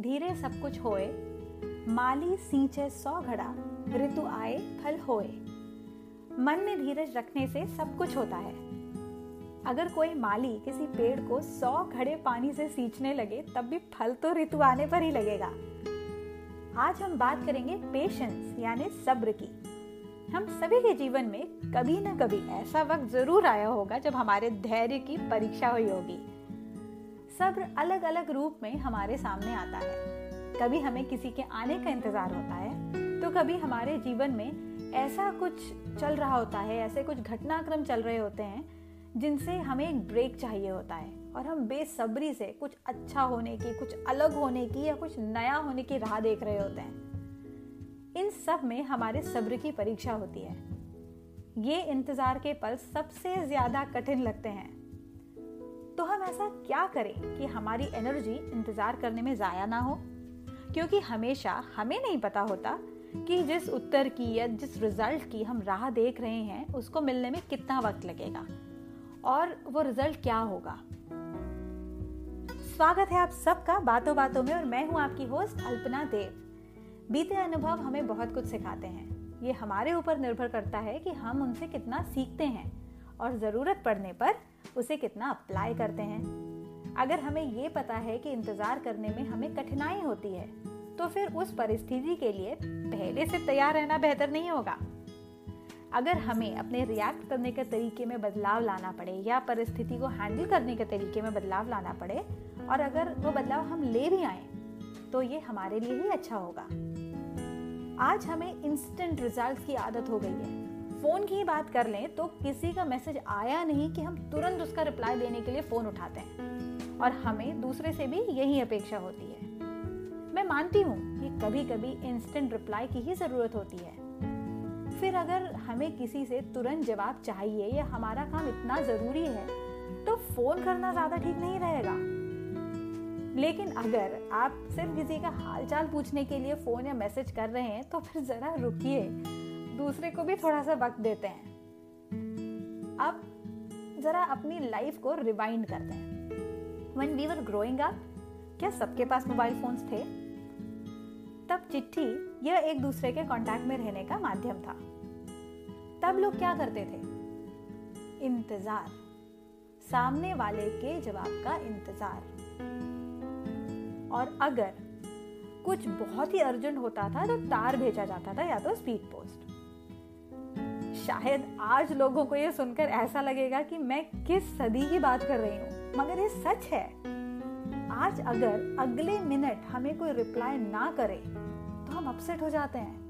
धीरे सब कुछ होए, माली सींचे सौ घड़ा, ऋतु आए, फल होए। मन में धीरज रखने से सब कुछ होता है। अगर कोई माली किसी पेड़ को सौ घड़े पानी से सींचने लगे, तब भी फल तो ऋतु आने पर ही लगेगा। आज हम बात करेंगे पेशेंस यानी सब्र की। हम सभी के जीवन में कभी ना कभी ऐसा वक्त ज़रूर आया होगा जब हमारे धैर्य की परीक्षा हुई होगी। सब्र अलग अलग रूप में हमारे सामने आता है। कभी हमें किसी के आने का इंतज़ार होता है तो कभी हमारे जीवन में ऐसा कुछ चल रहा होता है, ऐसे कुछ घटनाक्रम चल रहे होते हैं, जिनसे हमें एक ब्रेक चाहिए होता है और हम बेसब्री से कुछ अच्छा होने की, कुछ अलग होने की या कुछ नया होने की राह देख रहे होते हैं। इन सब में हमारे सब्र की परीक्षा होती है। ये इंतज़ार के पल सबसे ज़्यादा कठिन लगते हैं। तो हम ऐसा क्या करें कि हमारी एनर्जी इंतज़ार करने में ज़ाया ना हो? क्योंकि हमेशा हमें नहीं पता होता कि जिस उत्तर की या जिस रिज़ल्ट की हम राह देख रहे हैं, उसको मिलने में कितना वक्त लगेगा और वो रिज़ल्ट क्या होगा? स्वागत है आप सबका बातों बातों में और मैं हूँ आपकी होस्ट अल्पना देव। बीते अनुभव हमें बहुत कुछ सिखाते हैं। ये हमारे ऊपर निर्भर करता है कि हम उनसे कितना सीखते हैं। और ज़रूरत पड़ने पर उसे कितना अप्लाई करते हैं। अगर हमें ये पता है कि इंतज़ार करने में हमें कठिनाई होती है तो फिर उस परिस्थिति के लिए पहले से तैयार रहना बेहतर नहीं होगा। अगर हमें अपने रिएक्ट करने के तरीके में बदलाव लाना पड़े या परिस्थिति को हैंडल करने के तरीके में बदलाव लाना पड़े, और अगर वो बदलाव हम ले भी आए तो ये हमारे लिए ही अच्छा होगा। आज हमें इंस्टेंट रिज़ल्ट की आदत हो गई है। फ़ोन की ही बात कर लें तो किसी का मैसेज आया नहीं कि हम तुरंत उसका रिप्लाई देने के लिए फ़ोन उठाते हैं। और हमें दूसरे से भी यही अपेक्षा होती है। मैं मानती हूँ कि कभी कभी इंस्टेंट रिप्लाई की ही ज़रूरत होती है। फिर अगर हमें किसी से तुरंत जवाब चाहिए या हमारा काम इतना ज़रूरी है तो फ़ोन करना ज़्यादा ठीक नहीं रहेगा। लेकिन अगर आप सिर्फ़ किसी का हालचाल पूछने के लिए फ़ोन या मैसेज कर रहे हैं तो फिर ज़रा रुकिए। दूसरे को भी थोड़ा सा वक्त देते हैं। अब ज़रा अपनी लाइफ को रिवाइंड करते हैं। When we were growing up क्या सबके पास मोबाइल फोन्स थे? तब चिट्ठी यह एक दूसरे के कांटेक्ट में रहने का माध्यम था। तब लोग क्या करते थे? इंतज़ार। सामने वाले के जवाब का इंतज़ार। और अगर कुछ बहुत ही अर्जेंट होता था तो तार भेजा जाता था या तो स्पीड पोस्ट शायद आज लोगों को यह सुनकर ऐसा लगेगा कि मैं किस सदी की बात कर रही हूँ, मगर ये सच है। आज अगर अगले मिनट हमें कोई रिप्लाई ना करे तो हम अपसेट हो जाते हैं।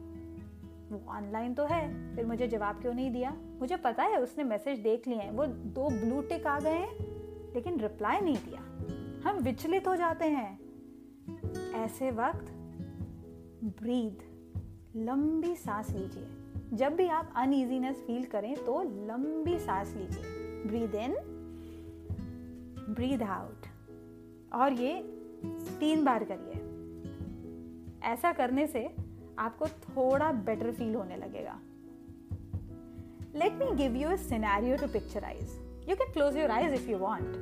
वो ऑनलाइन तो है, फिर मुझे जवाब क्यों नहीं दिया? मुझे पता है उसने मैसेज देख लिए हैं, वो दो ब्लू टिक आ गए हैं, लेकिन रिप्लाई नहीं दिया। हम विचलित हो जाते हैं। ऐसे वक्त ब्रीद लंबी सांस लीजिए। जब भी आप अनइजीनेस फील करें तो लंबी सांस लीजिए। ब्रीद इन ब्रीद आउट और ये तीन बार करिए। ऐसा करने से आपको थोड़ा बेटर फील होने लगेगा। Let me give you scenario to picturise you can close your eyes if you want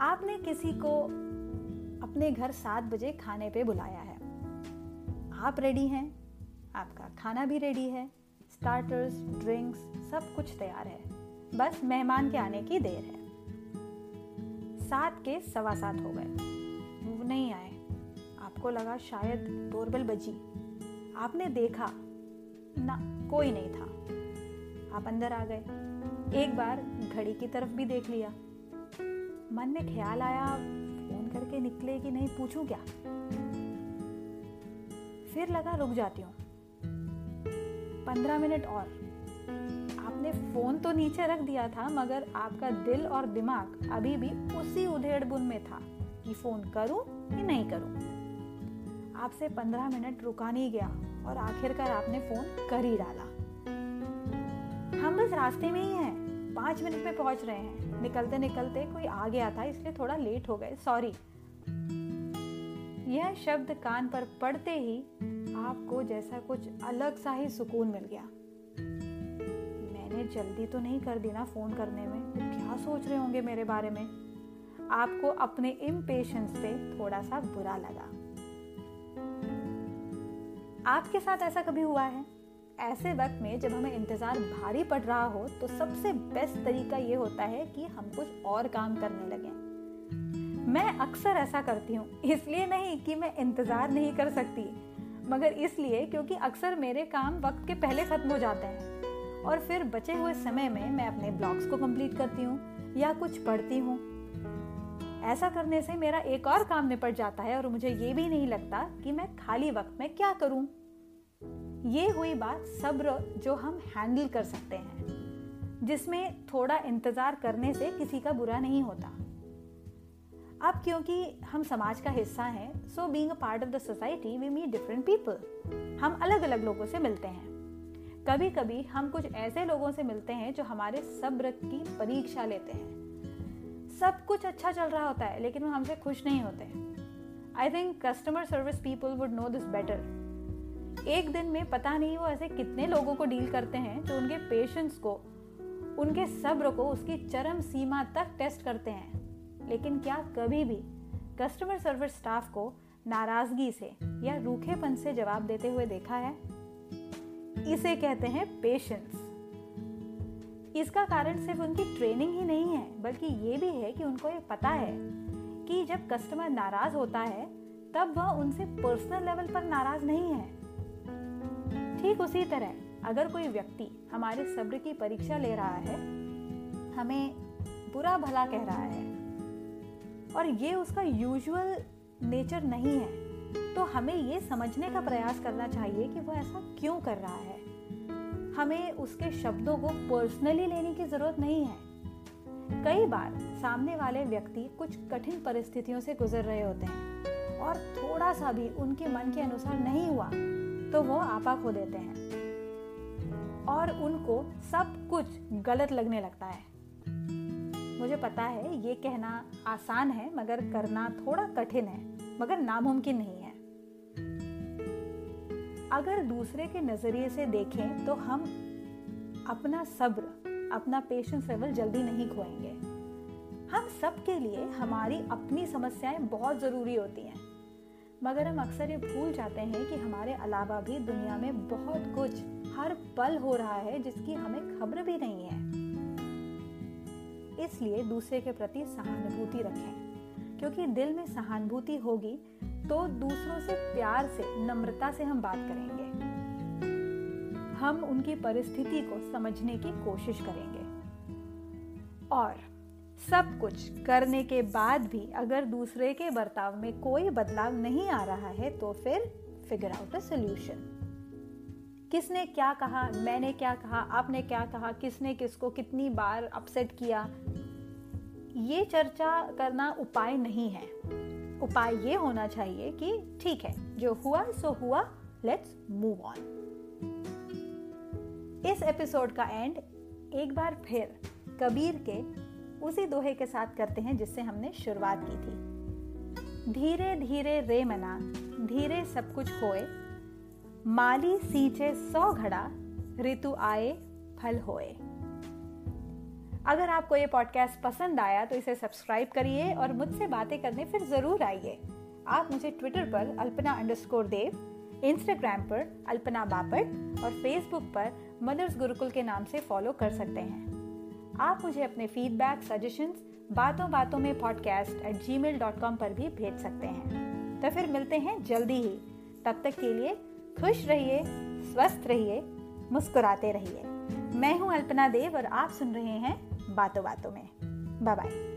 आपने किसी को अपने घर सात बजे खाने पे बुलाया है। आप रेडी हैं? आपका खाना भी रेडी है स्टार्टर्स ड्रिंक्स सब कुछ तैयार है। बस मेहमान के आने की देर है। सात के सवा सात हो गए। वो नहीं आए। आपको लगा शायद डोरबेल बजी। आपने देखा, ना, कोई नहीं था। आप अंदर आ गए। एक बार घड़ी की तरफ़ भी देख लिया। मन में ख्याल आया, फ़ोन करके निकले कि नहीं, पूछूँ क्या? फिर लगा रुक जाती हूँ। पंद्रह मिनट और। आपने फ़ोन तो नीचे रख दिया था, मगर आपका दिल और दिमाग अभी भी उसी उधेड़ बुन में था कि फ़ोन करूँ कि नहीं करूँ। आपसे पंद्रह मिनट रुका नहीं गया और आखिरकार आपने फ़ोन कर ही डाला। हम बस रास्ते में ही हैं। पाँच मिनट में पहुँच रहे हैं। निकलते निकलते कोई आ गया था इसलिए थोड़ा लेट हो गए। सॉरी यह शब्द कान पर पड़ते ही आपको जैसा कुछ अलग सा ही सुकून मिल गया। मैंने जल्दी तो नहीं कर दी ना फ़ोन करने में। क्या सोच रहे होंगे मेरे बारे में? आपको अपने इम्पेशंस पे थोड़ा सा बुरा लगा। आपके साथ ऐसा कभी हुआ है? ऐसे वक्त में जब हमें इंतज़ार भारी पड़ रहा हो तो सबसे बेस्ट तरीका ये होता है कि हम कुछ और काम करने लगे। मैं अक्सर ऐसा करती हूँ, इसलिए नहीं कि मैं इंतज़ार नहीं कर सकती। मगर इसलिए क्योंकि अक्सर मेरे काम वक्त के पहले ख़त्म हो जाते हैं और फिर बचे हुए समय में मैं अपने ब्लॉग्स को कंप्लीट करती हूँ या कुछ पढ़ती हूँ। ऐसा करने से मेरा एक और काम निपट जाता है और मुझे ये भी नहीं लगता कि मैं खाली वक्त में क्या करूँ। ये हुई बात सब्र जो हम हैंडल कर सकते हैं, जिसमें थोड़ा इंतज़ार करने से किसी का बुरा नहीं होता। अब क्योंकि हम समाज का हिस्सा हैं so being part of the society we meet different people हम अलग अलग लोगों से मिलते हैं। कभी कभी हम कुछ ऐसे लोगों से मिलते हैं जो हमारे सब्र की परीक्षा लेते हैं। सब कुछ अच्छा चल रहा होता है, लेकिन वो हमसे खुश नहीं होते I think customer service people would know this better एक दिन में पता नहीं वो ऐसे कितने लोगों को डील करते हैं, जो उनके पेशेंस को, उनके सब्र को, उसकी चरम सीमा तक टेस्ट करते हैं। लेकिन क्या कभी भी कस्टमर सर्विस स्टाफ को नाराज़गी से या रूखेपन से जवाब देते हुए देखा है? इसे कहते हैं पेशेंस इसका कारण सिर्फ़ उनकी ट्रेनिंग ही नहीं है, बल्कि ये भी है कि उनको ये पता है कि जब कस्टमर नाराज़ होता है, तब वह उनसे पर्सनल लेवल पर नाराज़ नहीं है। ठीक उसी तरह, अगर कोई व्यक्ति हमारे सब्र की परीक्षा ले रहा है, हमें बुरा भला कह रहा है और ये उसका यूजुअल नेचर नहीं है। तो हमें ये समझने का प्रयास करना चाहिए कि वो ऐसा क्यों कर रहा है। हमें उसके शब्दों को पर्सनली लेने की ज़रूरत नहीं है। कई बार सामने वाले व्यक्ति कुछ कठिन परिस्थितियों से गुजर रहे होते हैं और थोड़ा सा भी उनके मन के अनुसार नहीं हुआ तो वो आपा खो देते हैं और उनको सब कुछ गलत लगने लगता है। मुझे पता है, ये कहना आसान है, मगर करना थोड़ा कठिन है, मगर नामुमकिन नहीं है। अगर दूसरे के नज़रिए से देखें तो हम अपना सब्र, अपना पेशेंस लेवल जल्दी नहीं खोएँगे। हम सब के लिए हमारी अपनी समस्याएँ बहुत ज़रूरी होती हैं, मगर हम अक्सर ये भूल जाते हैं कि हमारे अलावा भी दुनिया में बहुत कुछ, हर पल हो रहा है, जिसकी हमें खबर भी नहीं है। इसलिए दूसरे के प्रति सहानुभूति रखें। क्योंकि दिल में सहानुभूति होगी तो दूसरों से प्यार से, नम्रता से हम बात करेंगे। हम उनकी परिस्थिति को समझने की कोशिश करेंगे। और सब कुछ करने के बाद भी अगर दूसरे के बर्ताव में कोई बदलाव नहीं आ रहा है तो फिर फिगर आउट अ सोल्यूशन किसने क्या कहा, मैंने क्या कहा, आपने क्या कहा, किसने किसको कितनी बार अपसेट किया ये चर्चा करना उपाय नहीं है। उपाय ये होना चाहिए कि ठीक है, जो हुआ, सो हुआ लेट्स मूव ऑन इस एपिसोड का एंड एक बार फिर कबीर के उसी दोहे के साथ करते हैं जिससे हमने शुरुआत की थी। धीरे धीरे रे मना, धीरे सब कुछ होए, माली सींचे सौ घड़ा, ऋतु आए, फल होए। अगर आपको ये पॉडकास्ट पसंद आया तो इसे सब्सक्राइब करिए और मुझसे बातें करने फिर ज़रूर आइए। आप मुझे ट्विटर पर अल्पना अंडरस्कोर देव इंस्टाग्राम पर अल्पना बापट और फेसबुक पर मदर्स गुरुकुल के नाम से फॉलो कर सकते हैं। आप मुझे अपने फीडबैक सजेशंस बातों बातों में podcast at Gmail dot com पर भी भेज सकते हैं। तो फिर मिलते हैं जल्दी ही। तब तक के लिए खुश रहिए, स्वस्थ रहिए, मुस्कुराते रहिए। मैं हूँ अल्पना देव और आप सुन रहे हैं बातों बातों में। Bye bye